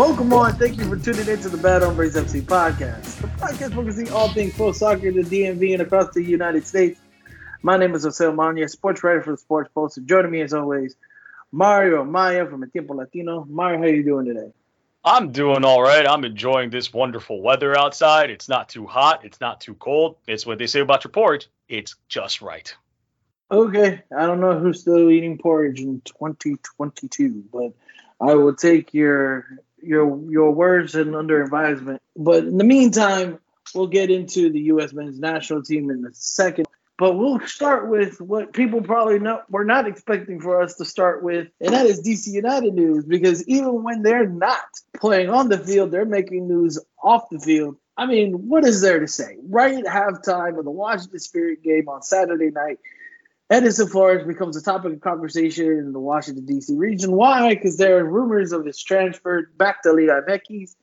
Welcome on. Thank you for tuning into the Bad Hombres FC podcast. The podcast focusing on all things pro soccer in the DMV and across the United States. My name is Jose Mania, sports writer for the Sports Post. And joining me as always, Mario Maya from El Tiempo Latino. Mario, how are you doing today? I'm doing all right. I'm enjoying this wonderful weather outside. It's not too hot. It's not too cold. It's what they say about your porridge. It's just right. Okay, I don't know who's still eating porridge in 2022, but I will take your your your words and under advisement. But in the meantime, we'll get into the U.S. men's national team in a second. But we'll start with what people probably know were not expecting for us to start with, and that is DC United news. Because even when they're not playing on the field, they're making news off the field. I mean, what is there to say? Right at halftime of the Washington Spirit game on Saturday night, Edison Flores becomes a topic of conversation in the Washington, D.C. region. Why? Because there are rumors of his transfer back to Liga MX.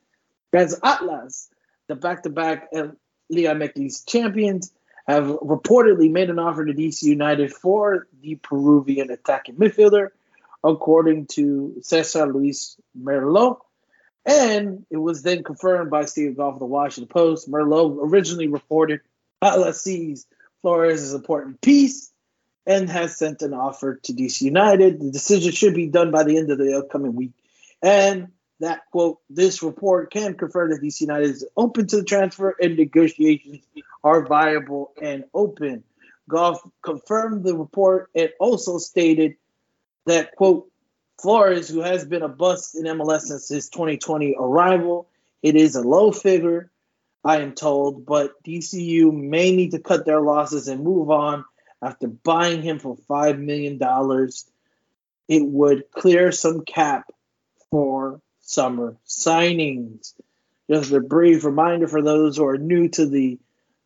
As Atlas, the back to back Liga MX champions, have reportedly made an offer to DC United for the Peruvian attacking midfielder, according to Cesar Luis Merlo. And it was then confirmed by Steve Goff of the Washington Post. Merlo originally reported Atlas sees Flores as an important piece and has sent an offer to DC United. The decision should be done by the end of the upcoming week. And that quote, this report can confirm that DC United is open to the transfer and negotiations are viable and open. Goff confirmed the report and also stated that quote, Flores, who has been a bust in MLS since his 2020 arrival, it is a low figure, I am told, but DCU may need to cut their losses and move on after buying him for $5 million, it would clear some cap for summer signings. Just a brief reminder for those who are new to the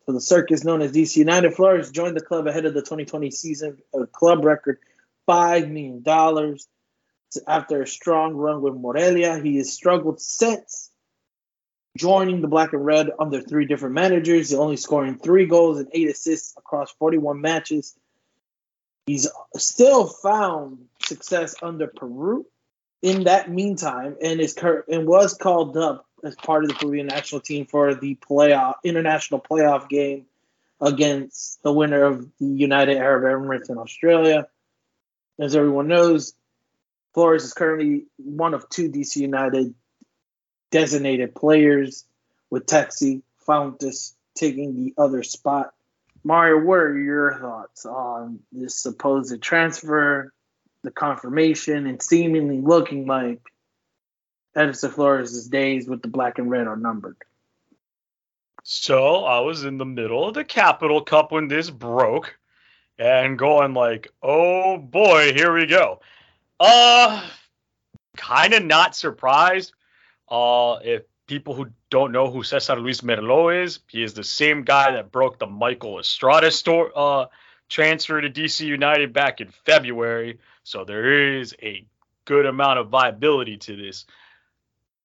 to the circus known as DC United. Flores joined the club ahead of the 2020 season, a club record $5 million. After a strong run with Morelia, he has struggled since joining the black and red under three different managers, only scoring three goals and eight assists across 41 matches. He's still found success under Peru in that meantime, and is cur- and was called up as part of the Peruvian national team for the playoff international playoff game against the winner of the United Arab Emirates in Australia. As everyone knows, Flores is currently one of two DC United designated players, with Taxi Fountas taking the other spot. Mario, what are your thoughts on this supposed transfer, the confirmation, and seemingly looking like Edison Flores' days with the black and red are numbered? So I was in the middle of the Capital Cup when this broke and going like, oh boy, here we go. Uh kind of not surprised uh, if people who don't know who Cesar Luis Merlo is, he is the same guy that broke the Michael Estrada store, uh, transfer to DC United back in February. So there is a good amount of viability to this.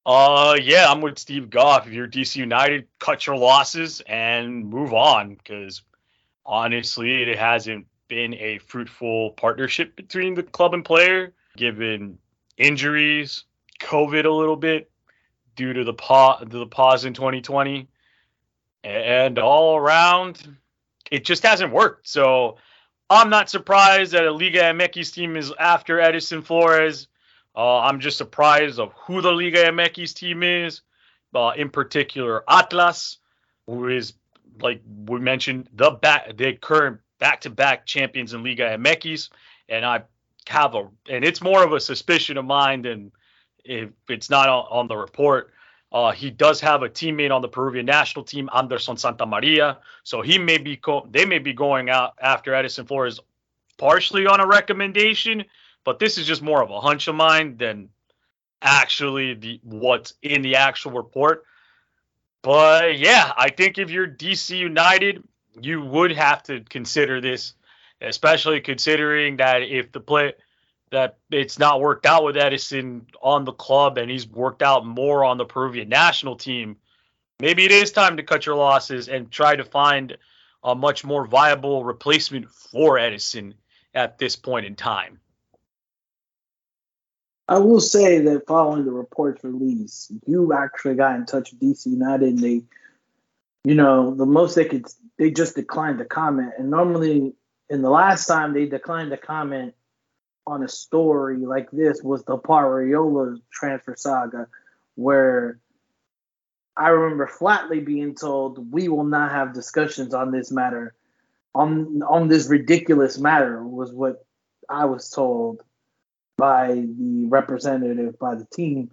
Uh, yeah, I'm with Steve Goff. If you're DC United, cut your losses and move on because honestly, it hasn't been a fruitful partnership between the club and player, given injuries, COVID a little bit, due to the pause, the pause in 2020, and all around, it just hasn't worked. So I'm not surprised that a Liga MX team is after Edison Flores. Uh, I'm just surprised of who the Liga MX team is, uh, in particular Atlas, who is like we mentioned the back the current back-to-back champions in Liga MX, and I have a and it's more of a suspicion of mine than if it's not on, the report. Uh, he does have a teammate on the Peruvian national team, Anderson Santamaria. So he may be co- they may be going out after Edison Flores partially on a recommendation, but this is just more of a hunch of mine than actually the what's in the actual report. But yeah, I think if you're DC United, you would have to consider this, especially considering that if the play that it's not worked out with Edison on the club and he's worked out more on the Peruvian national team, maybe it is time to cut your losses and try to find a much more viable replacement for Edison at this point in time. I will say that following the reports release, you actually got in touch with DC United and they, you know, the most they could, they just declined to comment. And normally, in the last time they declined to comment on a story like this was the Parriola transfer saga, where I remember flatly being told we will not have discussions on this matter, on on this ridiculous matter was what I was told by the representative by the team.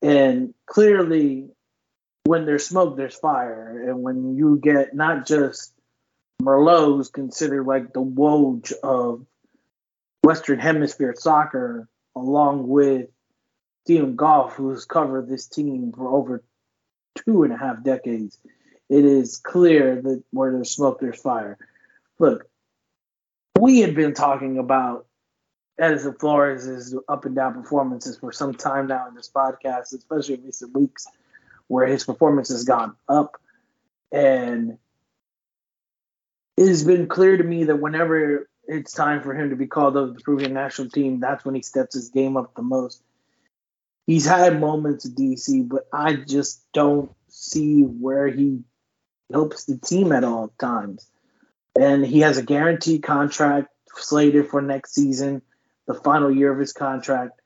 And clearly, when there's smoke, there's fire. And when you get not just Merlo, who's considered like the Woj of Western Hemisphere soccer, along with Stephen Goff, who's covered this team for over two and a half decades, it is clear that where there's smoke, there's fire. Look, we had been talking about Edison Flores' up and down performances for some time now in this podcast, especially in recent weeks, where his performance has gone up. And it has been clear to me that whenever it's time for him to be called up to the Peruvian national team, that's when he steps his game up the most. He's had moments at DC, but I just don't see where he helps the team at all times. And he has a guaranteed contract slated for next season the final year of his contract,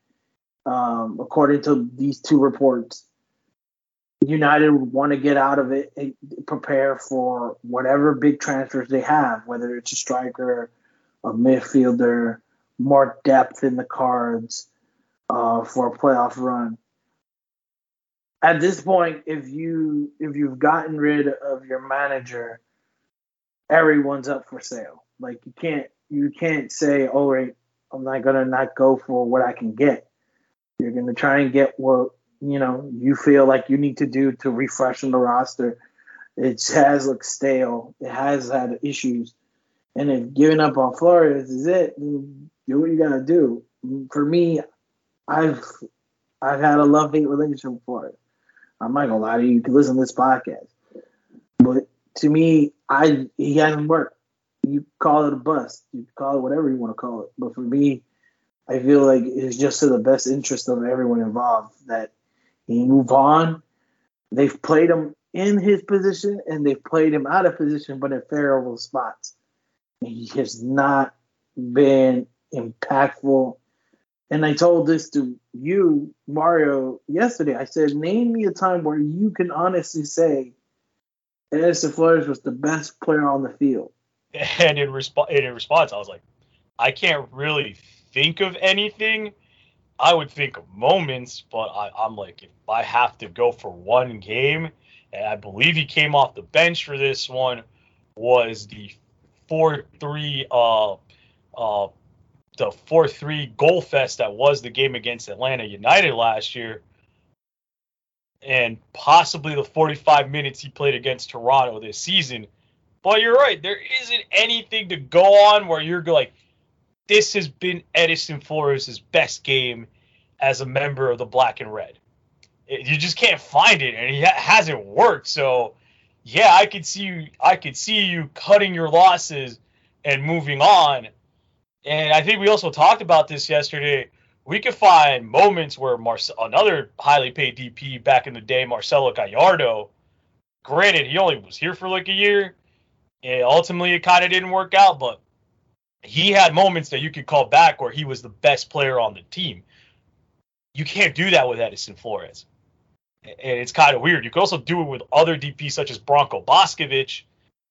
um, according to these two reports. United want to get out of it and prepare for whatever big transfers they have, whether it's a striker, a midfielder, more depth in the cards uh, for a playoff run. At this point, if you if you've gotten rid of your manager, everyone's up for sale. Like you can't you can't say, "Oh, right, I'm not gonna not go for what I can get. You're gonna try and get what you know you feel like you need to do to refresh the roster. It has looked stale. It has had issues, and if giving up on Flores is it, do what you gotta do. For me, I've I've had a love hate relationship with Flores. I'm not gonna lie to you. You can listen to this podcast, but to me, I he hasn't worked you call it a bust, you call it whatever you want to call it. But for me, I feel like it's just to the best interest of everyone involved that he move on. They've played him in his position and they've played him out of position, but in favorable spots. He has not been impactful. And I told this to you, Mario, yesterday. I said, name me a time where you can honestly say Edison Flores was the best player on the field. and in, resp- in response, I was like, I can't really think of anything. I would think of moments, but I, I'm like, if I have to go for one game, and I believe he came off the bench for this one, was the four three uh uh the four three goal fest that was the game against Atlanta United last year, and possibly the 45 minutes he played against Toronto this season but you're right. There isn't anything to go on where you're like, this has been Edison Flores' best game as a member of the Black and Red. You just can't find it, and it hasn't worked. So, yeah, I could see you. I could see you cutting your losses and moving on. And I think we also talked about this yesterday. We could find moments where Marce- another highly paid DP back in the day, Marcelo Gallardo. Granted, he only was here for like a year, and ultimately, it kind of didn't work out, but he had moments that you could call back where he was the best player on the team. You can't do that with Edison Flores. And it's kind of weird. You could also do it with other DPs such as Branko Boskovic.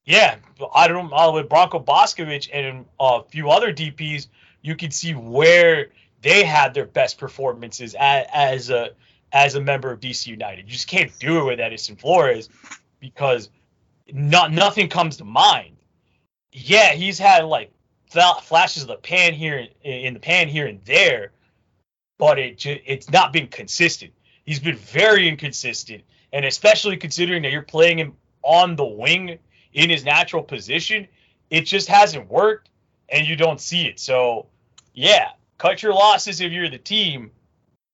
Yeah, I don't know. With Branko Boskovic and uh, a few other DPs, you can see where they had their best performances as, as a as a member of DC United. You just can't do it with Edison Flores because – not nothing comes to mind. Yeah, he's had like flashes of the pan here in the pan here and there, but it it's not been consistent. He's been very inconsistent, and especially considering that you're playing him on the wing in his natural position, it just hasn't worked, and you don't see it. So, yeah, cut your losses if you're the team,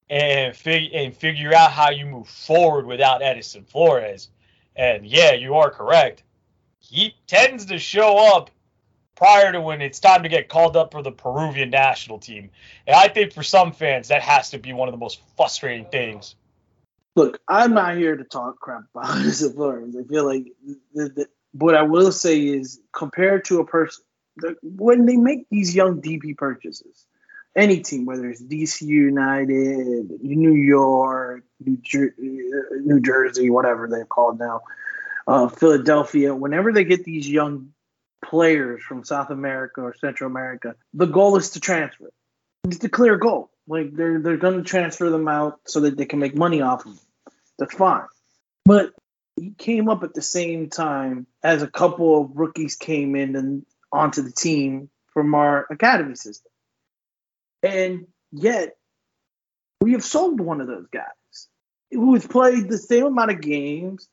and fig- and figure out how you move forward without Edison Flores. And yeah, you are correct. He tends to show up prior to when it's time to get called up for the Peruvian national team. And I think for some fans, that has to be one of the most frustrating things. Look, I'm not here to talk crap about his Flores. I feel like the, the, what I will say is compared to a person, when they make these young DP purchases, any team, whether it's DC United, New York, New, Jer- New Jersey, whatever they're called now, uh, Philadelphia, whenever they get these young players from South America or Central America, the goal is to transfer. It's a clear goal. Like they're they're going to transfer them out so that they can make money off of them. That's fine. But he came up at the same time as a couple of rookies came in and onto the team from our academy system. And yet, we have sold one of those guys who's played the same amount of games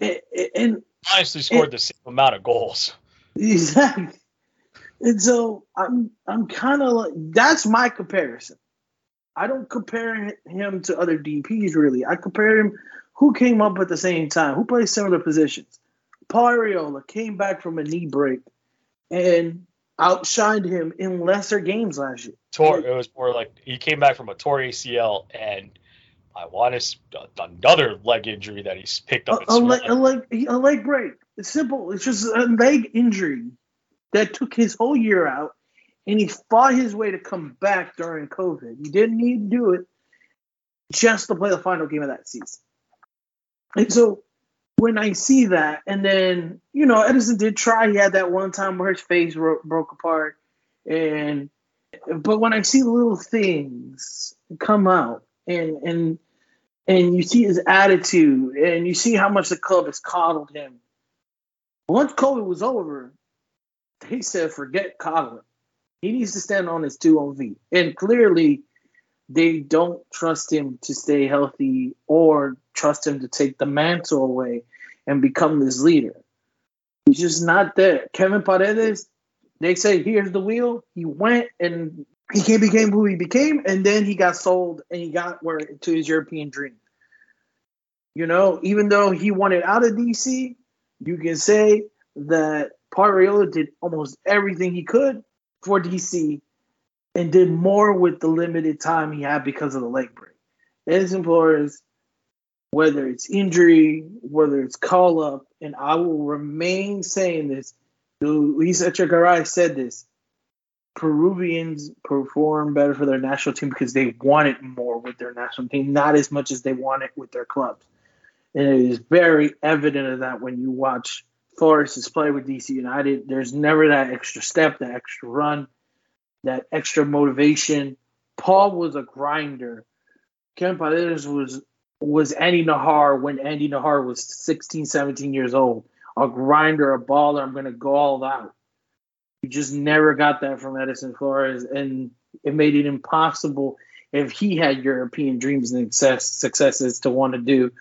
and honestly scored and, the same amount of goals. Exactly. And so I'm I'm kind of like that's my comparison. I don't compare him to other DPs really. I compare him who came up at the same time, who plays similar positions. Paul Arriola came back from a knee break and outshined him in lesser games last year. Tor, it was more like he came back from a torn ACL and I want to another leg injury that he's picked up. A, a, leg, a, leg, a leg break. It's simple. It's just a leg injury that took his whole year out, and he fought his way to come back during COVID. He didn't need to do it just to play the final game of that season. And so when I see that, and then you know Edison did try. He had that one time where his face ro- broke apart, and but when I see little things come out, and and and you see his attitude, and you see how much the club has coddled him. Once COVID was over, he said, "Forget coddling. He needs to stand on his two own feet." And clearly, they don't trust him to stay healthy or trust him to take the mantle away and become this leader. He's just not there. Kevin Paredes, they say, here's the wheel. He went and he came, became who he became, and then he got sold and he got where to his European dream. You know, even though he wanted out of DC, you can say that Parriola did almost everything he could for DC and did more with the limited time he had because of the leg break. Edison Flores, whether it's injury, whether it's call up, and I will remain saying this. Luis Echegaray said this. Peruvians perform better for their national team because they want it more with their national team, not as much as they want it with their clubs. And it is very evident of that when you watch Flores play with DC United. There's never that extra step, that extra run, that extra motivation. Paul was a grinder. Ken Paredes was was Andy Najar when Andy Najar was 16, 17 years old. A grinder, a baller. I'm going to go all out. You just never got that from Edison Flores, and it made it impossible if he had European dreams and success, successes to want to do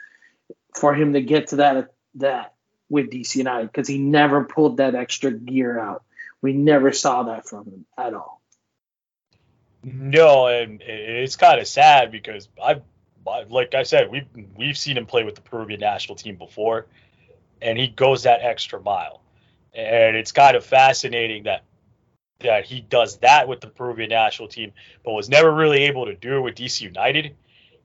for him to get to that that with DC United because he never pulled that extra gear out. We never saw that from him at all. No, and it's kind of sad because I've, like I said, we've we've seen him play with the Peruvian national team before, and he goes that extra mile, and it's kind of fascinating that that he does that with the Peruvian national team, but was never really able to do it with DC United,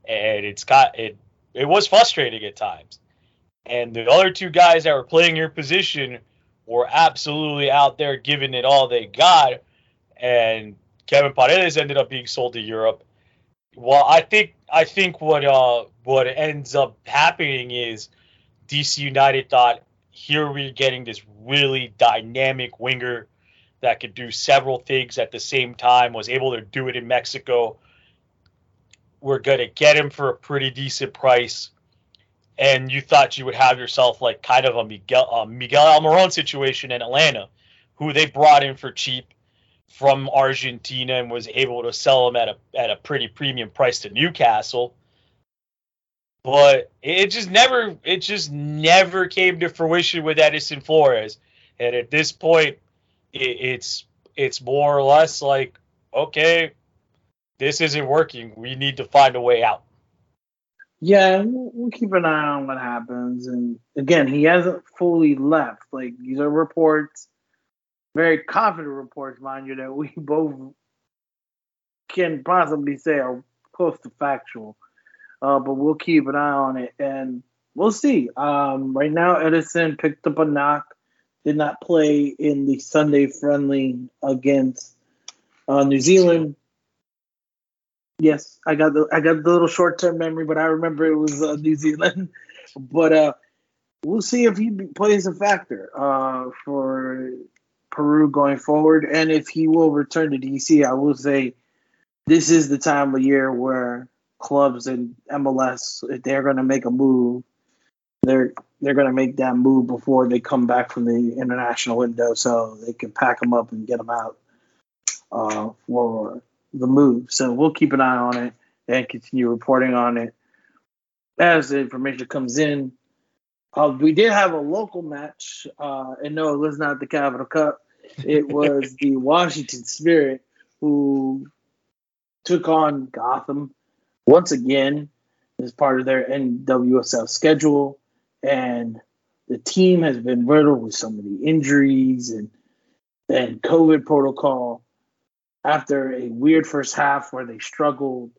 and it's got it. It was frustrating at times, and the other two guys that were playing your position were absolutely out there giving it all they got, and Kevin Paredes ended up being sold to Europe. Well, I think I think what uh what ends up happening is DC United thought here we're getting this really dynamic winger that could do several things at the same time, was able to do it in Mexico. We're going to get him for a pretty decent price. And you thought you would have yourself like kind of a Miguel, uh, Miguel Almiron situation in Atlanta, who they brought in for cheap from Argentina and was able to sell him at a at a pretty premium price to Newcastle. But it just never it just never came to fruition with Edison Flores. And at this point, it, it's it's more or less like, okay, this isn't working. We need to find a way out. Yeah, we'll keep an eye on what happens. And again, he hasn't fully left. Like these are reports very confident reports, mind you, that we both can possibly say are close to factual. Uh, but we'll keep an eye on it and we'll see. Um, right now, Edison picked up a knock, did not play in the Sunday friendly against uh, New Zealand. Yes, I got the I got the little short term memory, but I remember it was uh, New Zealand. but uh, we'll see if he plays a factor uh, for Peru going forward, and if he will return to DC. I will say this is the time of year where clubs in MLS, if they're going to make a move, they're they're going to make that move before they come back from the international window, so they can pack them up and get them out uh, for the move. So we'll keep an eye on it and continue reporting on it as the information comes in. Uh, we did have a local match, uh, and no, it was not the Capital Cup. It was the Washington Spirit who took on Gotham once again as part of their NWSL schedule. And the team has been riddled with so many injuries and and COVID protocol after a weird first half where they struggled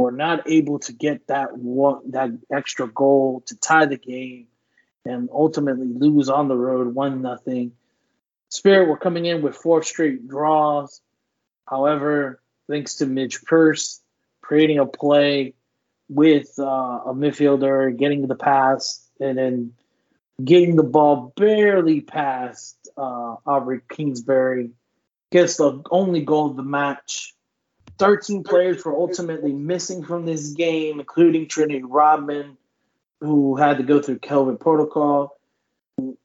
were not able to get that one that extra goal to tie the game and ultimately lose on the road one nothing. Spirit were coming in with four straight draws. However, thanks to Midge Purce creating a play with uh, a midfielder, getting the pass, and then getting the ball barely past uh, Aubrey Kingsbury. Gets the only goal of the match. 13 players were ultimately missing from this game, including Trinity Rodman, who had to go through COVID protocol.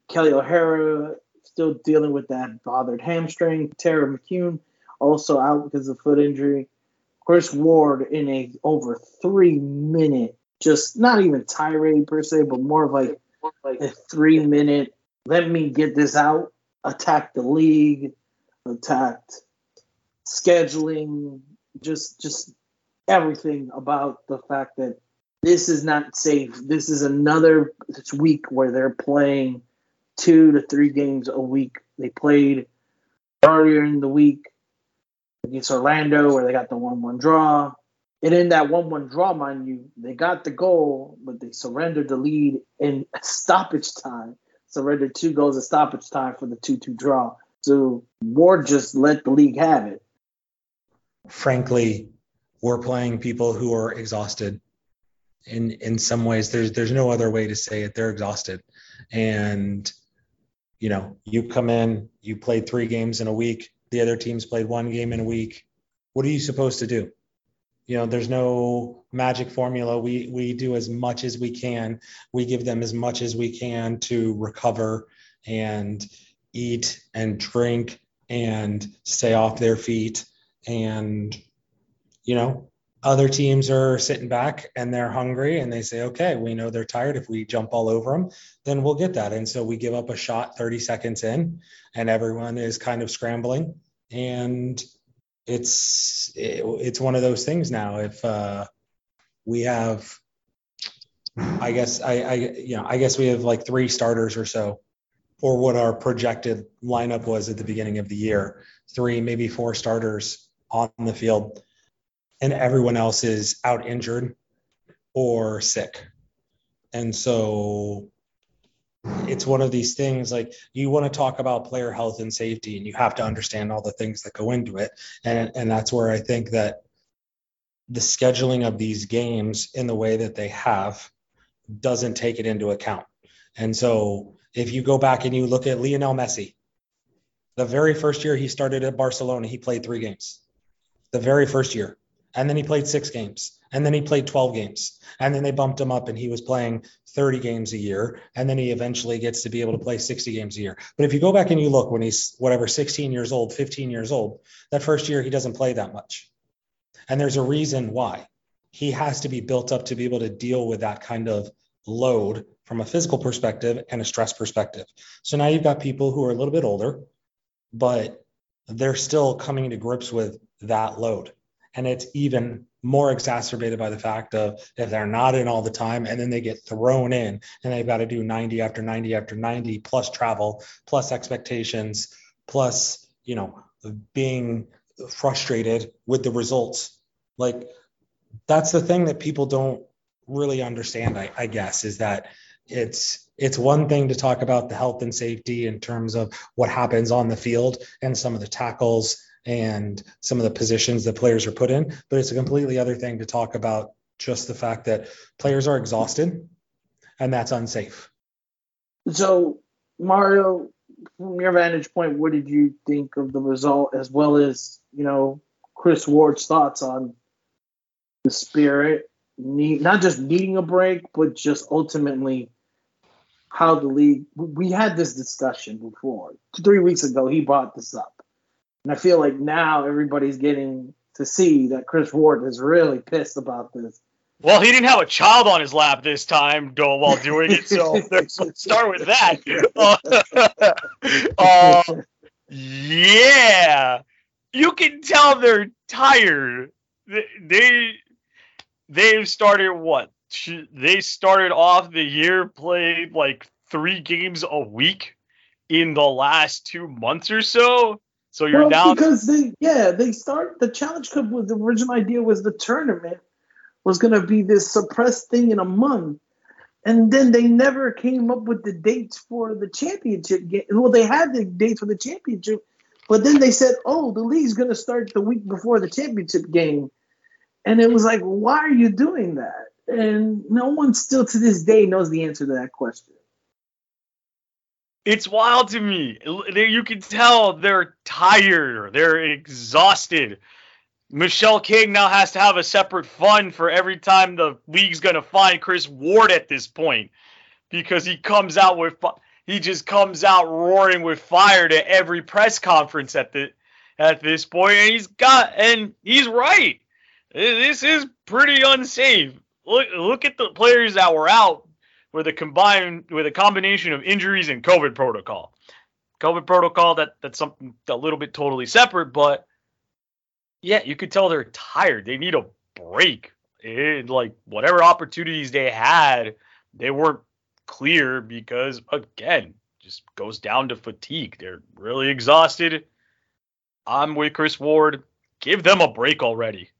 Kelly O'Hara still dealing with that bothered hamstring. Tara McKeown also out because of foot injury. Kris Ward in a over three minute, just not even tirade per se, but more of like like a three minute. Let me get this out. Attack the league, attacked scheduling, just just everything about the fact that this is not safe. This is another week where they're playing two to three games a week. They played earlier in the week against Orlando where they got the 1 1 draw. And in that 1 1 draw, mind you, they got the goal, but they surrendered the lead in stoppage time. Surrendered two goals in stoppage time for the 2 2 draw. So Ward just let the league have it. Frankly, we're playing people who are exhausted. In in some ways, there's there's no other way to say it. They're exhausted. And you know, you come in, you played three games in a week, the other teams played one game in a week. What are you supposed to do? You know, there's no magic formula. We we do as much as we can. We give them as much as we can to recover and eat and drink and stay off their feet. And you know, other teams are sitting back and they're hungry and they say, okay, we know they're tired. If we jump all over them, then we'll get that. And so we give up a shot 30 seconds in and everyone is kind of scrambling. And it's, it, it's one of those things now. If uh, we have, I guess, I, I, you know, I guess we have like three starters or so or what our projected lineup was at the beginning of the year, three, maybe four starters on the field and everyone else is out injured or sick. And so it's one of these things like you want to talk about player health and safety and you have to understand all the things that go into it. And and that's where i think that the scheduling of these games in the way that they have doesn't take it into account. And so if you go back and you look at Lionel Messi the very first year he started at Barcelona he played 3 games. The very first year and then he played six games. And then he played 12 games. And then they bumped him up and he was playing 30 games a year. And then he eventually gets to be able to play 60 games a year. But if you go back and you look when he's whatever, 16 years old, 15 years old, that first year he doesn't play that much. And there's a reason why. He has to be built up to be able to deal with that kind of load from a physical perspective and a stress perspective. So now you've got people who are a little bit older, but they're still coming to grips with that load and it's even more exacerbated by the fact of if they're not in all the time and then they get thrown in and they've got to do 90 after 90 after 90 plus travel plus expectations plus, you know, being frustrated with the results. Like that's the thing that people don't really understand, I, I guess, is that it's it's one thing to talk about the health and safety in terms of what happens on the field and some of the tackles and some of the positions that players are put in, but it's a completely other thing to talk about just the fact that players are exhausted and that's unsafe. So, Mario, from your vantage point, what did you think of the result as well as, you know, Kris Ward's thoughts on the spirit, need, not just needing a break, but just ultimately how the league. We had this discussion before. Three weeks ago, he brought this up. And I feel like now everybody's getting to see that Kris Ward is really pissed about this. Well, he didn't have a child on his lap this time while doing it, so let's start with that. Uh, uh, yeah, you can tell they're tired. They they've started what? They started off the year played like three games a week in the last two months or so. So you're well, down because they yeah they start the Challenge Cup was the original idea was the tournament was going to be this suppressed thing in a month. And then they never came up with the dates for the championship game. Well, they had the dates for the championship, but then they said, oh, the league's going to start the week before the championship game. And it was like, why are you doing that? And no one still to this day knows the answer to that question. It's wild to me. You can tell they're tired, they're exhausted. Michelle King now has to have a separate fund for every time the league's going to find Kris Ward at this point because he comes out with he just comes out roaring with fire to every press conference at the at this point and he's got and he's right. This is pretty unsafe. Look look at the players that were out with a combined with a combination of injuries and COVID protocol. COVID protocol that that's something a little bit totally separate, but yeah, you could tell they're tired. They need a break. It, like whatever opportunities they had, they weren't clear because again, just goes down to fatigue. They're really exhausted. I'm with Kris Ward. Give them a break already.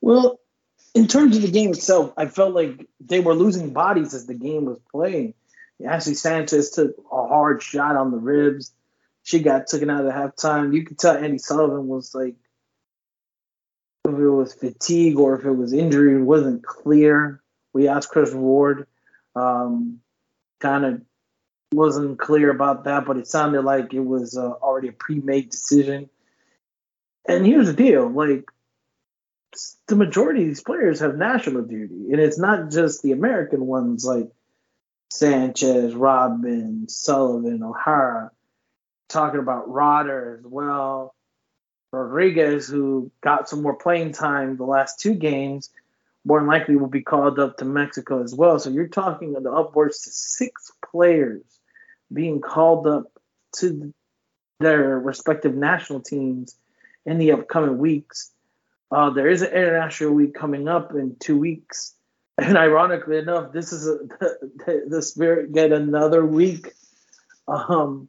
Well, in terms of the game itself, I felt like they were losing bodies as the game was playing. Ashley Sanchez took a hard shot on the ribs she got taken out at halftime. You could tell Andy Sullivan was like, if it was fatigue or if it was injury, it wasn't clear. We asked Kris Ward, um, kind of wasn't clear about that, but it sounded like it was uh, already a pre-made decision. And here's the deal: like the majority of these players have national duty, and it's not just the American ones like Sanchez, Robin, Sullivan, O'Hara talking about Rodder as well. Rodriguez, who got some more playing time the last two games, more than likely will be called up to Mexico as well. So you're talking of the upwards to six players being called up to their respective national teams in the upcoming weeks. Uh, there is an international week coming up in two weeks, and ironically enough, this is a, the, the Spirit get another week um,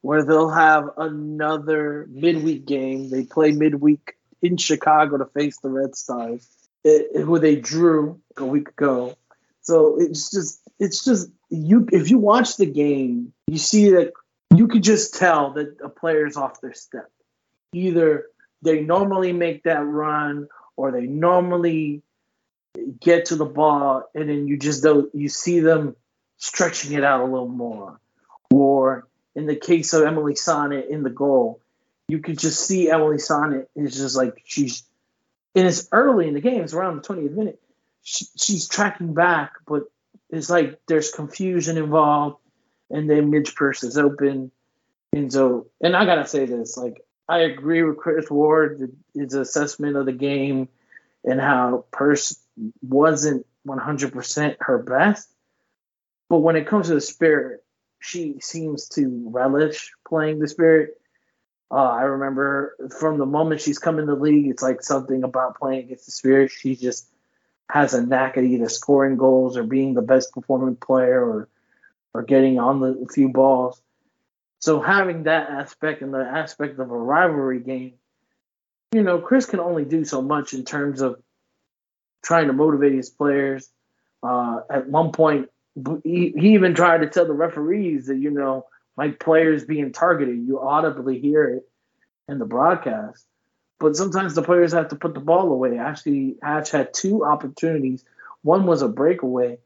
where they'll have another midweek game. They play midweek in Chicago to face the Red Stars, it, eh, who they drew a week ago. So it's just, it's just you. If you watch the game, you see that you could just tell that a player's off their step. Either they normally make that run, or they normally get to the ball, and then you just don't. You see them stretching it out a little more, or in the case of Emily Sonnett in the goal, you could just see Emily Sonnett is just like she's and it's early in the game, it's around the 20th minute. She, she's tracking back, but it's like there's confusion involved, and then Midge Purce is open. And so, and I gotta say this, like I agree with Kris Ward, his assessment of the game and how Purce wasn't 100% her best. But when it comes to the spirit, she seems to relish playing the spirit. Uh, I remember from the moment she's come in the league, it's like something about playing against the spirit. She just has a knack at either scoring goals or being the best performing player or or getting on the few balls. So having that aspect and the aspect of a rivalry game, you know, Kris can only do so much in terms of trying to motivate his players. Uh, at one point, he, he even tried to tell the referees that, you know, my players being targeted. You audibly hear it in the broadcast. But sometimes the players have to put the ball away. Actually, Hatch had two opportunities. One was a breakaway.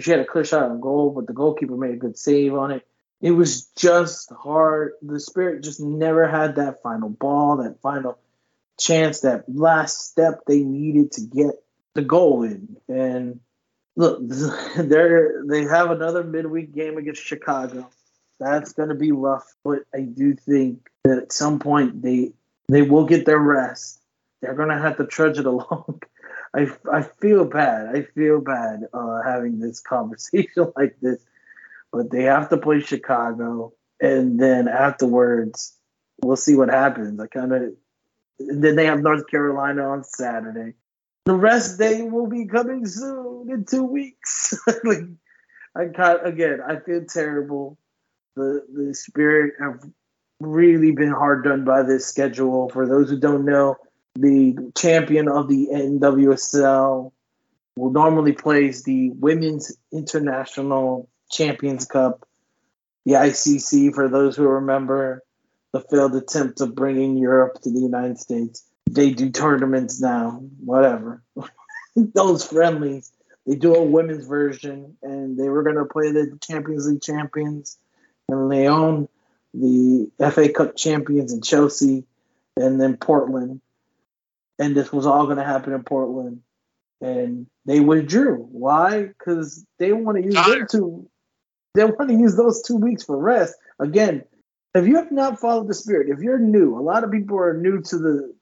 She had a clear shot on goal, but the goalkeeper made a good save on it. It was just hard. The Spirit just never had that final ball, that final chance, that last step they needed to get the goal in. And look, they're they have another midweek game against Chicago. That's going to be rough, but I do think that at some point they they will get their rest. They're going to have to trudge it along. I, I feel bad. I feel bad uh, having this conversation like this, but they have to play Chicago, and then afterwards, we'll see what happens. I kind of then they have North Carolina on Saturday. The rest day will be coming soon in two weeks. like I got again, I feel terrible. The the spirit have really been hard done by this schedule. For those who don't know, the champion of the NWSL will normally plays the Women's International Champions Cup, the ICC. For those who remember the failed attempt of bringing Europe to the United States, they do tournaments now. Whatever, those friendlies. They do a women's version, and they were going to play the Champions League champions in Lyon the FA Cup champions in Chelsea, and then Portland. And this was all going to happen in Portland. And they withdrew. Why? Because they want to use those two. They want to use those two weeks for rest. Again, if you have not followed the spirit, if you're new, a lot of people are new to the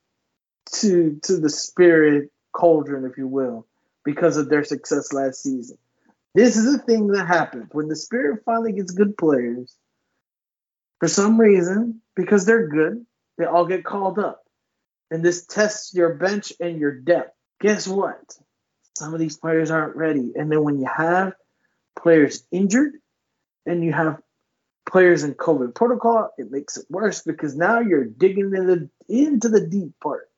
to to the spirit cauldron, if you will, because of their success last season. This is a thing that happens when the spirit finally gets good players for some reason, because they're good, they all get called up. And this tests your bench and your depth. Guess what? Some of these players aren't ready. And then when you have players injured and you have players in COVID protocol, it makes it worse because now you're digging into the, into the deep part.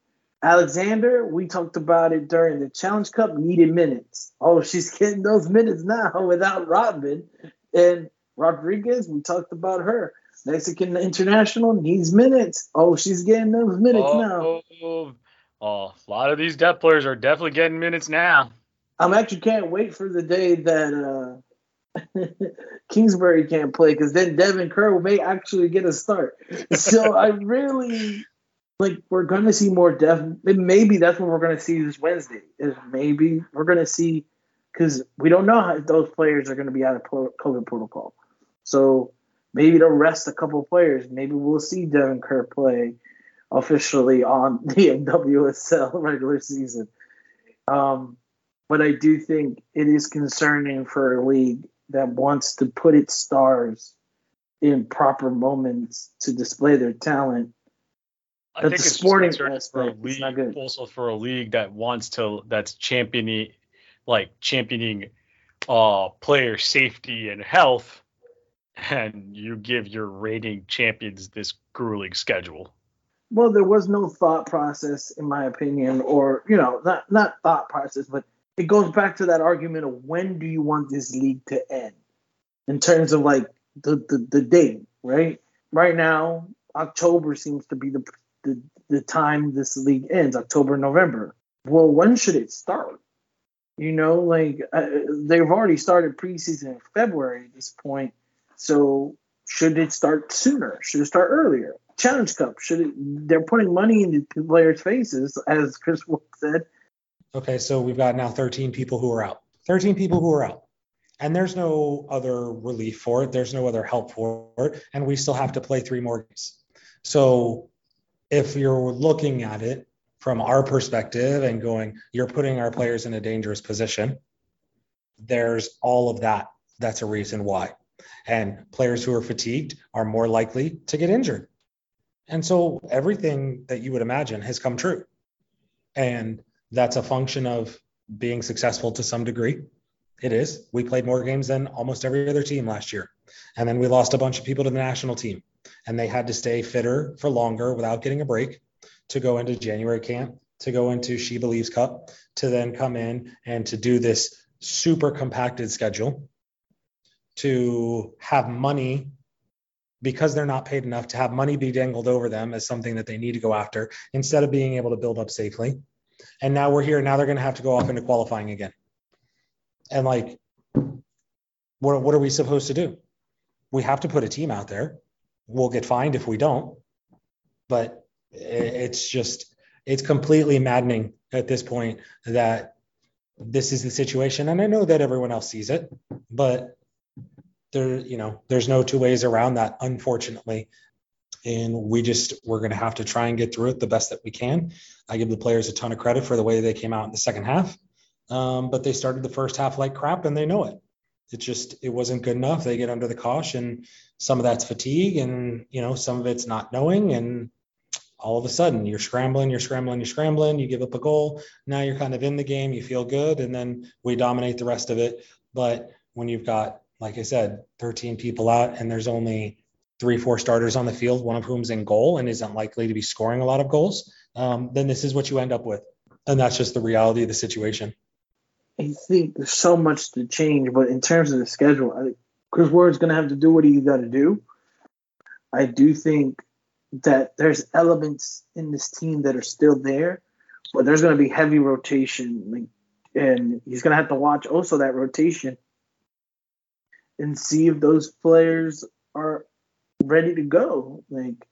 Alexander, we talked about it during the Challenge Cup, needed minutes. Oh, she's getting those minutes now without Robin. And Rodriguez, we talked about her. Mexican international needs minutes. Oh, she's getting those minutes oh, now. Oh, oh, a lot of these depth players are definitely getting minutes now. I'm actually can't wait for the day that uh, Kingsbury can't play because then Devon Kerr may actually get a start. So I really like we're gonna see more depth. Maybe that's what we're gonna see this Wednesday. Is maybe we're gonna see because we don't know how those players are gonna be out of COVID protocol. So maybe to rest a couple players. Maybe we'll see Devon Kerr play officially on the NWSL regular season. Um, but I do think it is concerning for a league that wants to put its stars in proper moments to display their talent. I think it's sporting aspect for a league, not good. also for a league that wants to that's championing like championing uh player safety and health and you give your reigning champions this grueling schedule. Well, there was no thought process, in my opinion, or you know, not not thought process, but it goes back to that argument of when do you want this league to end, in terms of like the the, the date, right? Right now, October seems to be the, the the time this league ends, October November. Well, when should it start? You know, like uh, they've already started preseason in February at this point so should it start sooner? Should it start earlier? Challenge Cup. Should it? They're putting money into players' faces, as Kris said. Okay, so we've got now 13 people who are out. 13 people who are out. And there's no other relief for it. There's no other help for it. And we still have to play three more games. So if you're looking at it from our perspective and going, you're putting our players in a dangerous position, there's all of that. That's a reason why. And players who are fatigued are more likely to get injured. And so everything that you would imagine has come true. And that's a function of being successful to some degree It is. We played more games than almost every other team last year. And then we lost a bunch of people to the national team. And they had to stay fitter for longer without getting a break to go into January camp, to go into She Believes Cup, to then come in and to do this super compacted schedule, to have money because they're not paid enough to have money be dangled over them as something that they need to go after instead of being able to build up safely. And now we're here. Now they're going to have to go off into qualifying again. And like, what, what are we supposed to do? We have to put a team out there. We'll get fined if we don't. But it's just, it's completely maddening at this point that this is the situation. And I know that everyone else sees it, but there, you know, there's no two ways around that, unfortunately. And we just, we're going to have to try and get through it the best that we can. I give the players a ton of credit for the way they came out in the second half. Um, but they started the first half like crap and they know it. It just, it wasn't good enough. They get under the cosh and some of that's fatigue and, you know, some of it's not knowing. And all of a sudden you're scrambling, you're scrambling, you're scrambling, you give up a goal. Now you're kind of in the game, you feel good. And then we dominate the rest of it. But when you've got like I said, 13 people out, and there's only three, four starters on the field, one of whom's in goal and isn't likely to be scoring a lot of goals, um, then this is what you end up with. And that's just the reality of the situation. I think there's so much to change, but in terms of the schedule, I, Kris Ward's going to have to do what he's got to do. I do think that there's elements in this team that are still there, but there's going to be heavy rotation, and he's going to have to watch also that rotation and see if those players are ready to go. Like,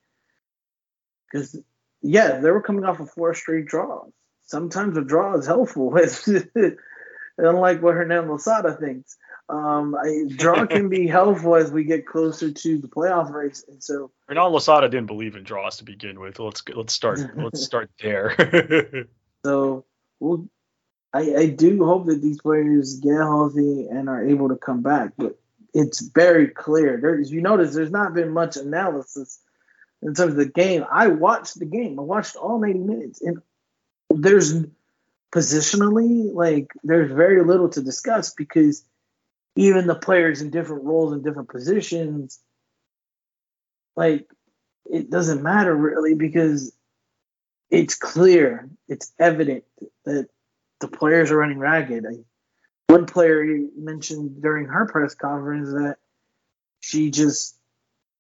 because yeah, they were coming off of four straight draws. Sometimes a draw is helpful, unlike what Hernan Losada thinks. Um, draw can be helpful as we get closer to the playoff race, and so Hernan Losada didn't believe in draws to begin with. Let's let's start let's start there. so well, I, I do hope that these players get healthy and are able to come back, but it's very clear. There, as you notice, there's not been much analysis in terms of the game. I watched the game. I watched all 90 minutes, and there's positionally like there's very little to discuss because even the players in different roles and different positions, like it doesn't matter really because it's clear, it's evident that the players are running ragged. I, one player mentioned during her press conference that she just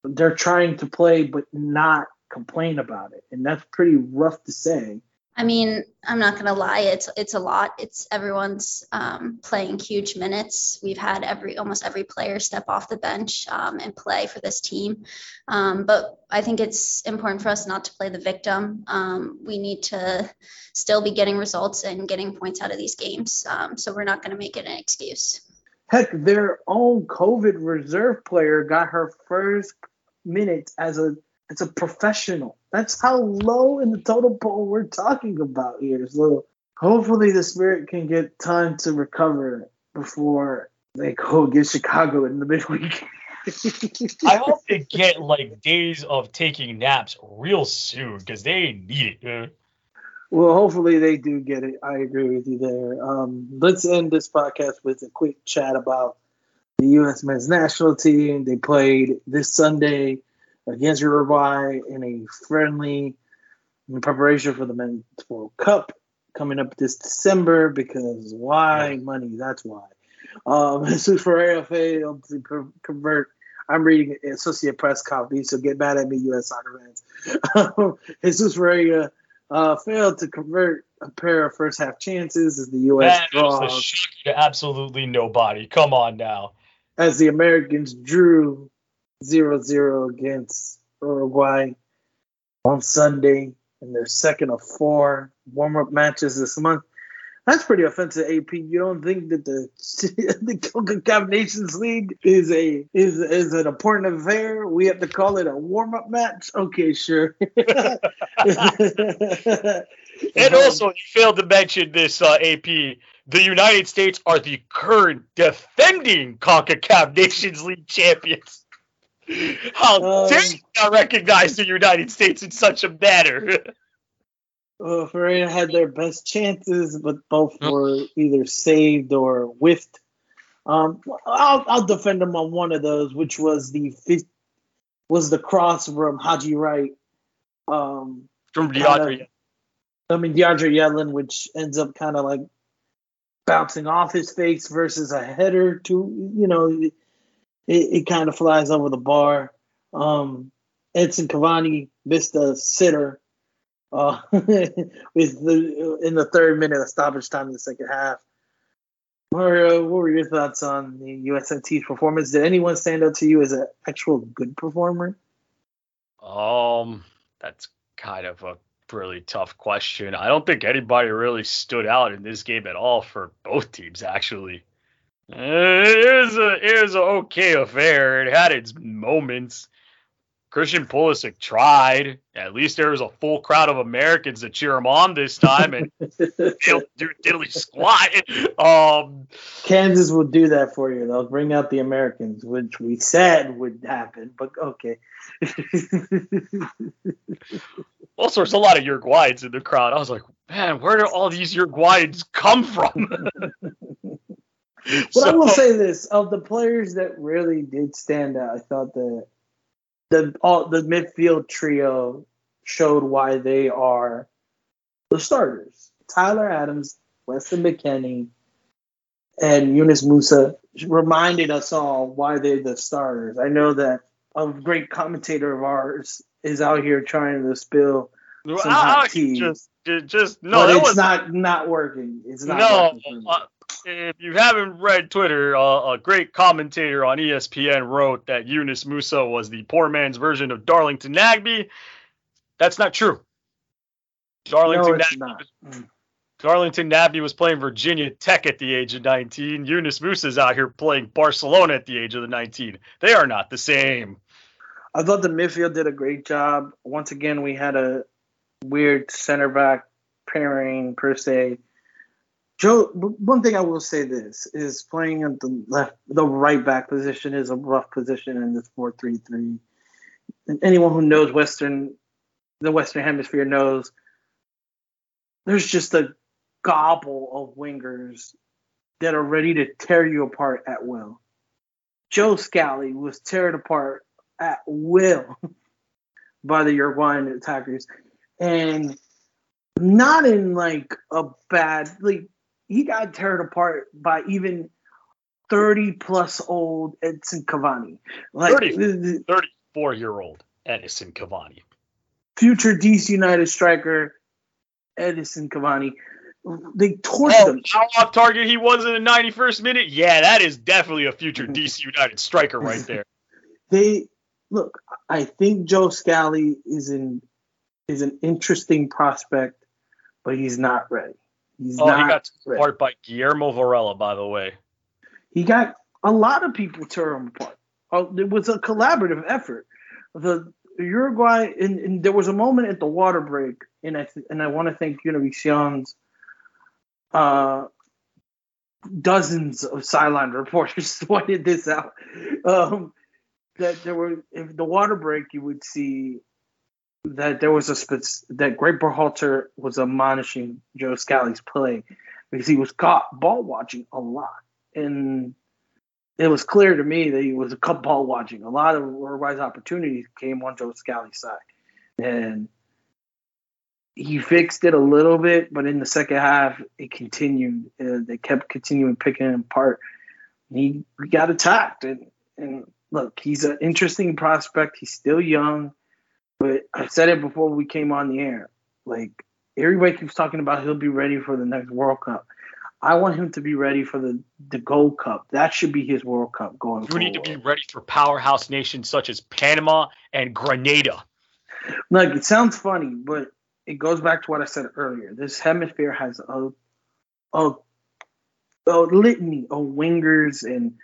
they're trying to play but not complain about it. And that's pretty rough to say I mean, I'm not gonna lie, it's it's a lot. It's everyone's um, playing huge minutes. We've had every almost every player step off the bench um, and play for this team. Um, but I think it's important for us not to play the victim. Um, we need to still be getting results and getting points out of these games. Um, so we're not gonna make it an excuse. Heck, their own COVID reserve player got her first minutes as a as a professional. That's how low in the total poll we're talking about here. So hopefully the Spirit can get time to recover before they go against Chicago in the midweek. I hope they get like days of taking naps real soon because they need it. Well, hopefully they do get it. I agree with you there. Um, let's end this podcast with a quick chat about the U.S. men's national team. They played this Sunday against Uruguay in a friendly in preparation for the Men's World Cup coming up this December because why? Money, that's why. Um, Jesus Ferreira failed to convert. I'm reading Associate Press copy, so get mad at me, U.S. soccer fans. Jesus Ferreira uh, failed to convert a pair of first half chances as the U.S. That draws. to absolutely nobody. Come on now. As the Americans drew 0-0 against Uruguay on Sunday in their second of four warm-up matches this month. That's pretty offensive, AP. You don't think that the the CONCACAF Nations League is a is is an important affair? We have to call it a warm-up match. Okay, sure. and also, you failed to mention this, uh, AP. The United States are the current defending CONCACAF Nations League champions. How um, dare you not recognize the United States in such a manner? well, Ferreira had their best chances, but both were either saved or whiffed. Um, I'll I'll defend them on one of those, which was the fifth, was the cross from Haji Wright. Um, From DeAndre. of- I mean DeAndre Yedlin, which ends up kind of like bouncing off his face versus a header to you know it, it kind of flies over the bar. Um, Edson Cavani missed a sitter uh, with the in the third minute of stoppage time in the second half. Mario, what were your thoughts on the USMT's performance? Did anyone stand out to you as an actual good performer? Um, that's kind of a really tough question. I don't think anybody really stood out in this game at all for both teams, actually. Uh, It was a it was an okay affair. It had its moments. Christian Pulisic tried. At least there was a full crowd of Americans to cheer him on this time, and do diddly squat. Um, Kansas will do that for you. They'll bring out the Americans, which we said would happen, but okay. also, there's a lot of Uruguayans in the crowd. I was like, man, where do all these Uruguayans come from? But I will say this: of the players that really did stand out, I thought that the all the midfield trio showed why they are the starters. Tyler Adams, Weston McKennie, and Yunus Musah reminded us all why they're the starters. I know that a great commentator of ours is out here trying to spill, Well, Some I- hot tea. just, just no, but that it's was not not working. It's not no. Working for me. If you haven't read Twitter, uh, a great commentator on ESPN wrote that Yunus Musah was the poor man's version of Darlington Nagbe. That's not true. Darlington no, Nagbe not. Darlington Nagbe was playing Virginia Tech at the age of 19. Yunus Musah's out here playing Barcelona at the age of the 19. They are not the same. I thought the midfield did a great job. Once again, we had a weird center back pairing per se. Joe, one thing I will say this is playing at the left, the right back position is a rough position in this four-three-three. And anyone who knows Western, the Western Hemisphere knows there's just a gobble of wingers that are ready to tear you apart at will. Joe Scally was teared apart at will by the Uruguayan attackers, and not in like a bad like he got teared apart by even thirty plus old Edson Cavani, like 30. the- the 34 year old Edinson Cavani. future DC United striker Edinson Cavani. They torched Oh, him. how off target he was in the 91st minute? Yeah, that is definitely a future DC United striker right there. They look. I think Joe Scally is in is an interesting prospect, but he's not ready. He's Oh, not he got ready. apart by Guillermo Varela, by the way. He got a lot of people tear him apart. Oh, it was a collaborative effort. The Uruguay, and, and there was a moment at the water break, and I th- and I want to thank Univision's uh, dozens of sideline reporters pointed this out. Um, that there were, if the water break, you would see that there was a that Greg Berhalter was admonishing Joe Scally's play because he was caught ball watching a lot, and it was clear to me that he was caught ball watching. A lot of Uruguay's opportunities came on Joe Scally's side, and he fixed it a little bit, but in the second half, it continued. Uh, they kept continuing picking him apart. He, he got attacked, and, and look, he's an interesting prospect. He's still young, but I said it before we came on the air. Like everybody keeps talking about, he'll be ready for the next World Cup. I want him to be ready for the the Gold Cup. That should be his World Cup going You forward. need to be ready for powerhouse nations such as Panama and Grenada. Like it sounds funny, but it goes back to what I said earlier. This hemisphere has a a, a litany of wingers and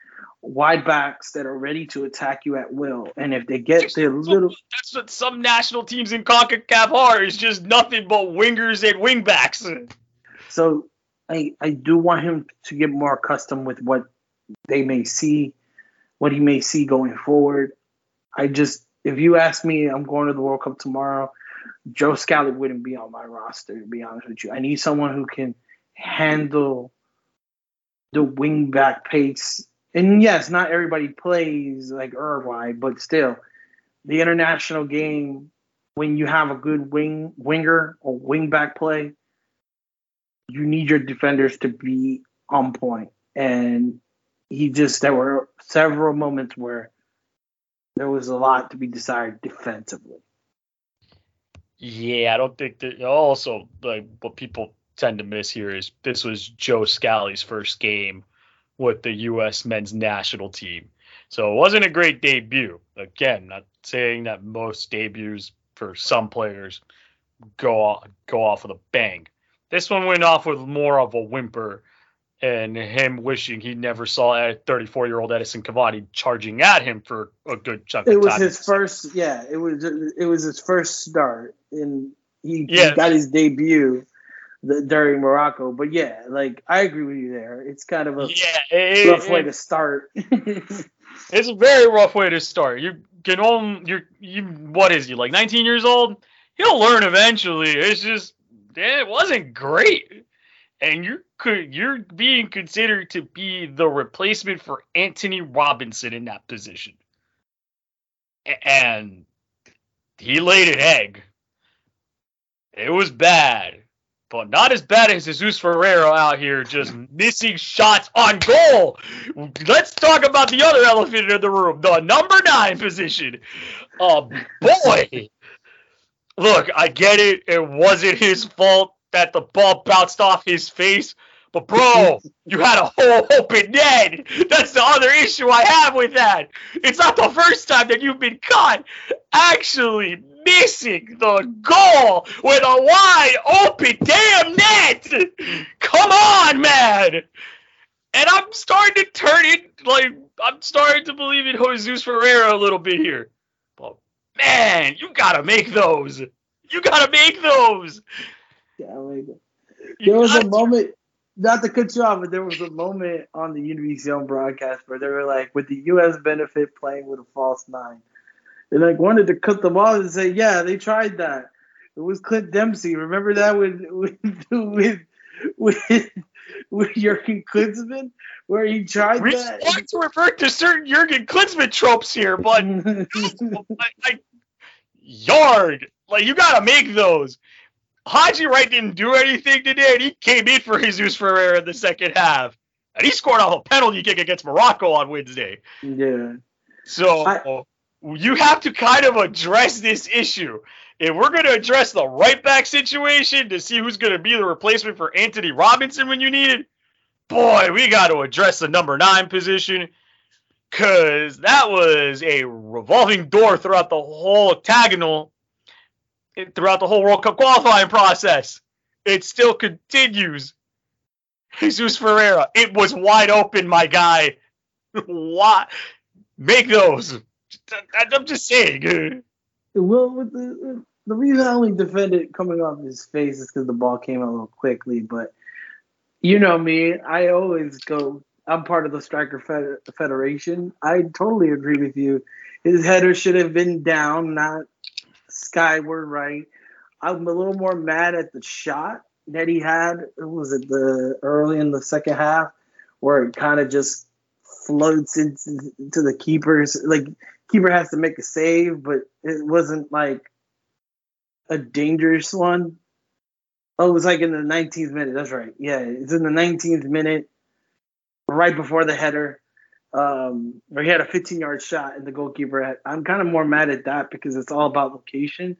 wide backs that are ready to attack you at will. And if they get their little That's what some national teams in CONCACAF are. Is just nothing but wingers and wingbacks. so I I do want him to get more accustomed with what they may see, what he may see going forward. I just if you ask me, I'm going to the World Cup tomorrow. Joe Scally wouldn't be on my roster, to be honest with you. I need someone who can handle the wing back pace and yes, not everybody plays like Uruguay, but still, the international game when you have a good wing winger or wing back play, you need your defenders to be on point. And he just there were several moments where there was a lot to be desired defensively. Yeah, I don't think that. Also, like what people tend to miss here is this was Joe Scally's first game with the U.S. men's national team, so it wasn't a great debut. Again, not saying that most debuts for some players go off, go off with a bang. This one went off with more of a whimper and him wishing he never saw a 34 year old Edinson Cavani charging at him for a good chunk it of time. was his first yeah it was it was his first start and he, yeah. he got his debut the, during morocco. But yeah like i agree with you there. It's kind of a yeah, it, rough it, way to start. it's a very rough way to start. You can only you're you what is he like 19 years old? He'll learn eventually. It's just it wasn't great. And you're you're being considered to be the replacement for Antonee Robinson in that position. And he laid an egg. It was bad, but not as bad as Jesus Ferreira out here just missing shots on goal. Let's talk about the other elephant in the room, the number nine position. Oh boy. Look, I get it. It wasn't his fault that the ball bounced off his face. But bro, you had a whole open net. That's the other issue I have with that. It's not the first time that you've been caught actually missing the goal with a wide open damn net. Come on, man. And I'm starting to turn it like I'm starting to believe in Jesus Ferreira a little bit here. But man, you gotta make those. You gotta make those. Yeah, like, there was a moment not to cut you off, but there was a moment on the Univision broadcast where they were like, with the U.S. benefit playing with a false nine. They like wanted to cut them off and say, yeah, they tried that. It was Clint Dempsey. Remember that with with with with, with Jurgen Klinsmann, where he tried we that. We want to revert to certain Jurgen Klinsmann tropes here, but like yard, like you gotta make those. Haji Wright didn't do anything today, and he came in for Jesus Ferreira in the second half. And he scored off a penalty kick against Morocco on Wednesday. Yeah. So I, you have to kind of address this issue. If we're going to address the right back situation to see who's going to be the replacement for Antonee Robinson when you need it, boy, we got to address the number nine position because that was a revolving door throughout the whole octagonal throughout the whole World Cup qualifying process. It still continues. Jesus Ferreira, it was wide open, my guy. Why make those? I'm just saying. Well, the the reason I only defended coming off his face is because the ball came out a little quickly. But you know me, I always go. I'm part of the striker federation. I totally agree with you. His header should have been down, not skyward, right? I'm a little more mad at the shot that he had. Was it the early in the second half where it kind of just floats into, into the keeper's like keeper has to make a save, but it wasn't like a dangerous one. Oh, it was like in the 19th minute. That's right. Yeah, it's in the 19th minute, right before the header um, where he had a 15 yard shot and the goalkeeper had, I'm kind of more mad at that because it's all about location.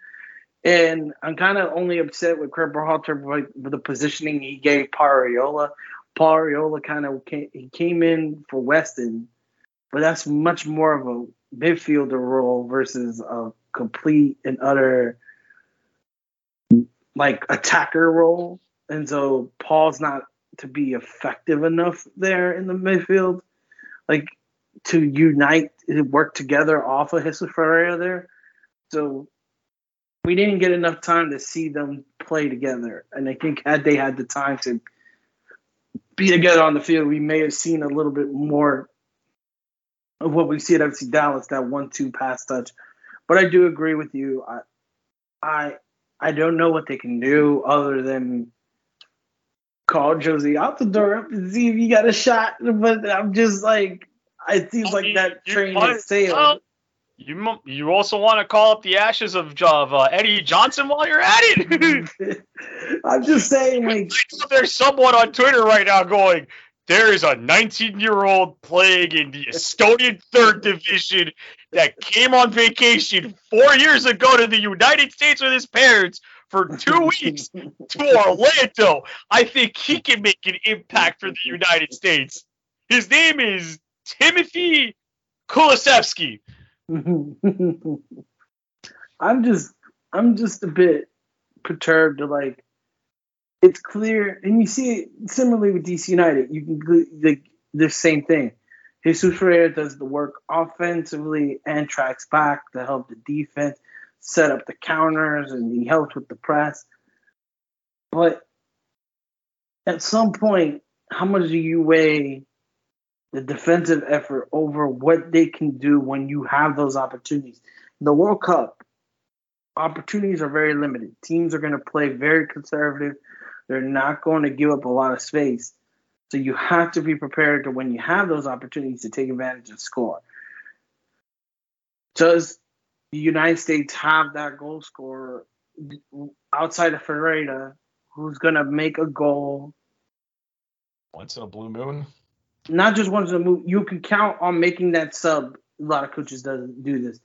And I'm kind of only upset with Greg Berhalter with the positioning he gave Pariola. Pariola kind of came, he came in for Weston, but that's much more of a midfielder role versus a complete and utter like attacker role. And so Paul's not to be effective enough there in the midfield like to unite work together off of Jesus Ferreira there. So we didn't get enough time to see them play together. And I think had they had the time to be together on the field, we may have seen a little bit more of what we see at FC Dallas, that one-two pass touch. But I do agree with you. I I I don't know what they can do other than call Jozy out the door and see if you got a shot. But I'm just like, it seems like that train has sailed. You you also want to call up the ashes of, of uh, Eddie Johnson while you're at it? I'm just saying, like, there's someone on Twitter right now going, there is a 19 year old playing in the Estonian third division that came on vacation four years ago to the United States with his parents for two weeks to Orlando. I think he can make an impact for the United States. His name is Timothy Kulisevsky. I'm just, I'm just a bit perturbed. To like, it's clear, and you see it similarly with DC United. You can like the same thing. Jesus Ferreira does the work offensively and tracks back to help the defense set up the counters, and he helps with the press. But at some point, how much do you weigh the defensive effort over what they can do when you have those opportunities? The World Cup opportunities are very limited. Teams are going to play very conservative. They're not going to give up a lot of space. So you have to be prepared to when you have those opportunities to take advantage and score. Does the United States have that goal scorer outside of Ferreira who's going to make a goal Once in a blue moon. not just once in a move. You can count on making that sub. A lot of coaches doesn't do this.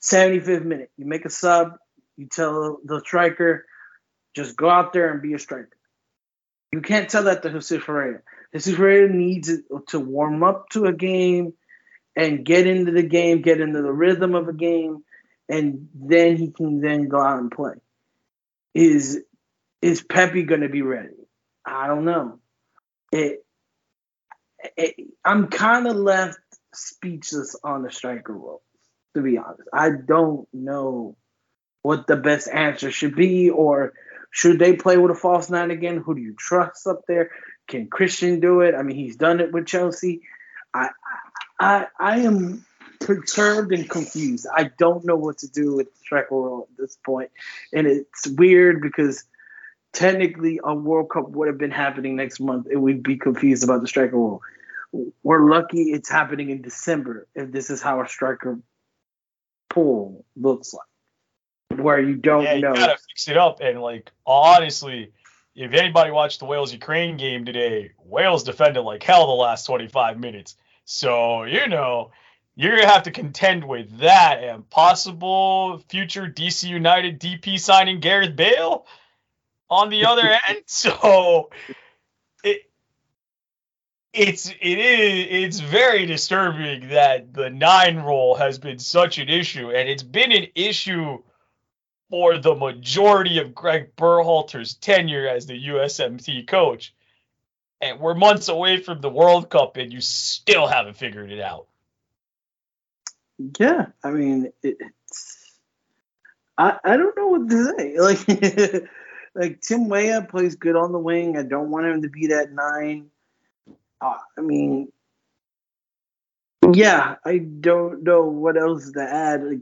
75th minute, you make a sub. You tell the striker, just go out there and be a striker. You can't tell that to Jesus Ferreira. Jesus Ferreira needs to warm up to a game and get into the game, get into the rhythm of a game, and then he can then go out and play. Is is Pepe going to be ready? I don't know. It it, I'm kind of left speechless on the striker role, to be honest. I don't know what the best answer should be, or should they play with a false nine again? Who do you trust up there? Can Christian do it? I mean, he's done it with Chelsea. I, I, I am perturbed and confused. I don't know what to do with the striker role at this point, and it's weird because technically a World Cup would have been happening next month, and we'd be confused about the striker role. We're lucky it's happening in December if this is how a striker pool looks like, where you don't Yeah, you know. gotta fix it up. And like honestly, if anybody watched the Wales Ukraine game today, Wales defended like hell the last 25 minutes. So you know you're gonna have to contend with that and possible future DC United DP signing Gareth Bale on the other end. So it it's it is it's very disturbing that the nine role has been such an issue, and it's been an issue for the majority of Greg Berhalter's tenure as the USMT coach. And we're months away from the World Cup, and you still haven't figured it out. Yeah, I mean, it's I I don't know what to say. Like like Tim Weah plays good on the wing. I don't want him to be that nine. Uh, I mean, yeah, I don't know what else to add. Like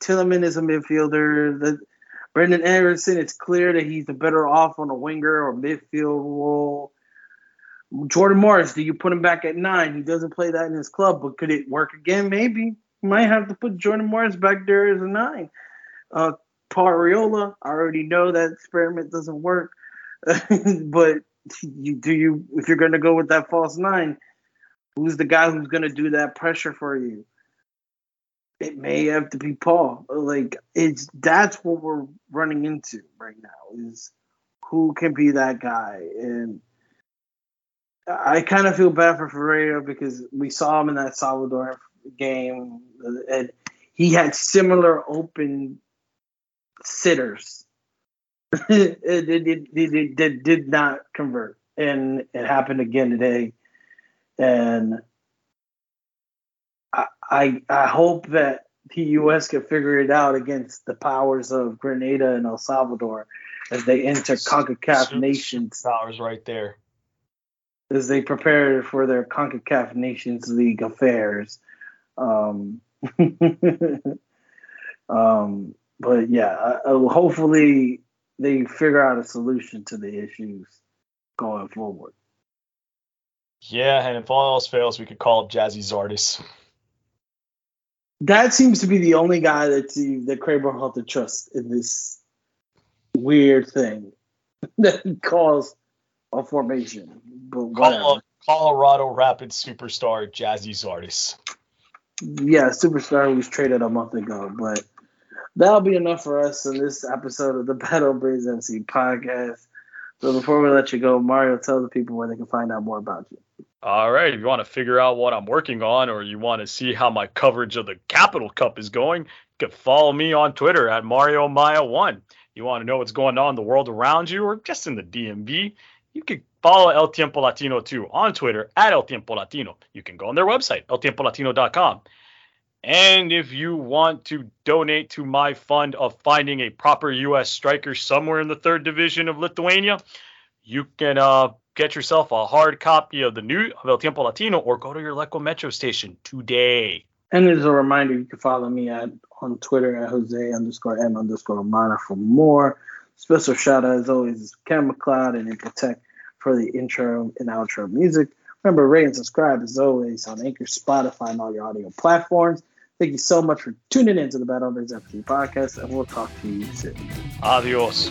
Tillman is a midfielder. The Brenden Aaronson, it's clear that he's the better off on a winger or midfield role. Jordan Morris, do you put him back at nine? He doesn't play that in his club, but could it work again? Maybe. You might have to put Jordan Morris back there as a nine. Uh, Paul Arriola, I already know that experiment doesn't work, but you do you if you're going to go with that false nine, who's the guy who's going to do that pressure for you? It may have to be Paul. Like it's that's what we're running into right now is who can be that guy and. I kind of feel bad for Ferreira because we saw him in that Salvador game, and he had similar open sitters. it, it, it, it, it did not convert, and it happened again today. And I, I, hope that the U.S. can figure it out against the powers of Grenada and El Salvador as they enter CONCACAF nations Powers right there. as they prepare for their CONCACAF Nations League affairs. Um, um, but yeah, uh, uh, hopefully they figure out a solution to the issues going forward. Yeah, and if all else fails, we could call up Gyasi Zardes. That seems to be the only guy that that Kramer had to trust in this weird thing that he calls a formation. But whatever. Colorado Rapids superstar Gyasi Zardes. Yeah, superstar who was traded a month ago, but that'll be enough for us in this episode of the Bad Hombres MC podcast. So before we let you go, Mario, tell the people where they can find out more about you. All right. If you want to figure out what I'm working on or you want to see how my coverage of the Capital Cup is going, you can follow me on Twitter at Mario Maya1. You want to know what's going on in the world around you or just in the DMV, you can follow El Tiempo Latino too on Twitter at El Tiempo Latino. You can go on their website, eltiempolatino.com. And if you want to donate to my fund of finding a proper U.S. striker somewhere in the third division of Lithuania, you can uh, get yourself a hard copy of the new of El Tiempo Latino or go to your local metro station today. And as a reminder, you can follow me at on Twitter at Jose underscore M underscore Mana for more. Special shout out as always is Cam MacLeod and Incompetech for the intro and outro music. Remember, rate and subscribe as always on Anchor, Spotify, and all your audio platforms. Thank you so much for tuning in to the Bad Hombres FC podcast, and we'll talk to you soon. Adios.